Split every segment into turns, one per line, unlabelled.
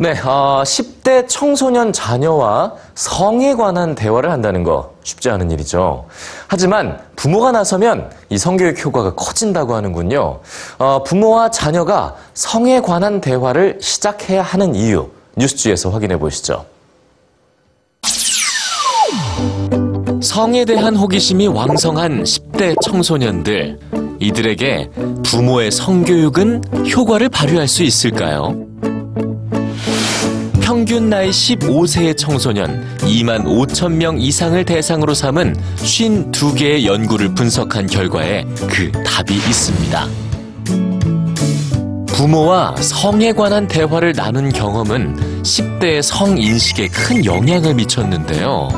네, 어, 10대 청소년 자녀와 성에 관한 대화를 한다는 거 쉽지 않은 일이죠. 하지만 부모가 나서면 이 성교육 효과가 커진다고 하는군요. 어, 부모와 자녀가 성에 관한 대화를 시작해야 하는 이유, 뉴스주에서 확인해 보시죠. 성에 대한 호기심이 왕성한 10대 청소년들. 이들에게 부모의 성교육은 효과를 발휘할 수 있을까요? 평균 나이 15세의 청소년 2만 5천 명 이상을 대상으로 삼은 52개의 연구를 분석한 결과에 그 답이 있습니다. 부모와 성에 관한 대화를 나눈 경험은 10대의 성인식에 큰 영향을 미쳤는데요.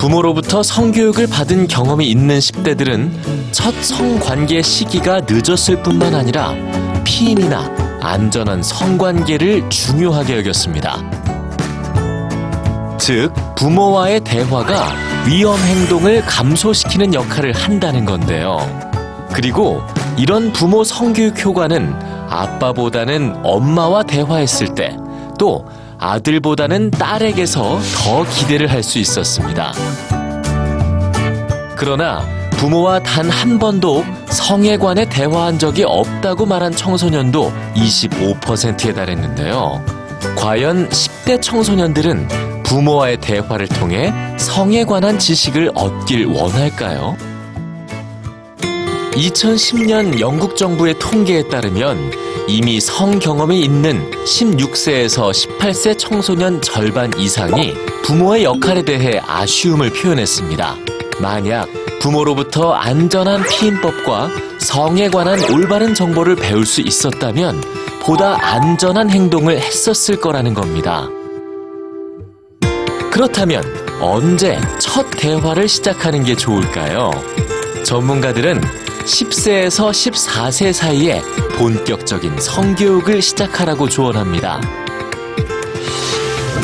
부모로부터 성교육을 받은 경험이 있는 10대들은 첫 성관계 시기가 늦었을 뿐만 아니라 피임이나 안전한 성관계를 중요하게 여겼습니다. 즉, 부모와의 대화가 위험 행동을 감소시키는 역할을 한다는 건데요. 그리고 이런 부모 성교육 효과는 아빠보다는 엄마와 대화했을 때, 또 아들보다는 딸에게서 더 기대를 할 수 있었습니다. 그러나 부모와 단 한 번도 성에 관해 대화한 적이 없다고 말한 청소년도 25%에 달했는데요. 과연 10대 청소년들은 부모와의 대화를 통해 성에 관한 지식을 얻길 원할까요? 2010년 영국 정부의 통계에 따르면 이미 성 경험이 있는 16세에서 18세 청소년 절반 이상이 부모의 역할에 대해 아쉬움을 표현했습니다. 만약 부모로부터 안전한 피임법과 성에 관한 올바른 정보를 배울 수 있었다면 보다 안전한 행동을 했었을 거라는 겁니다. 그렇다면 언제 첫 대화를 시작하는 게 좋을까요? 전문가들은 10세에서 14세 사이에 본격적인 성교육을 시작하라고 조언합니다.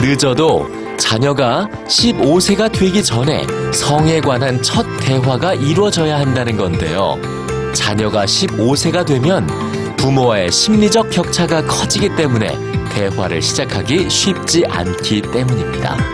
늦어도 자녀가 15세가 되기 전에 성에 관한 첫 대화가 이루어져야 한다는 건데요. 자녀가 15세가 되면 부모와의 심리적 격차가 커지기 때문에 대화를 시작하기 쉽지 않기 때문입니다.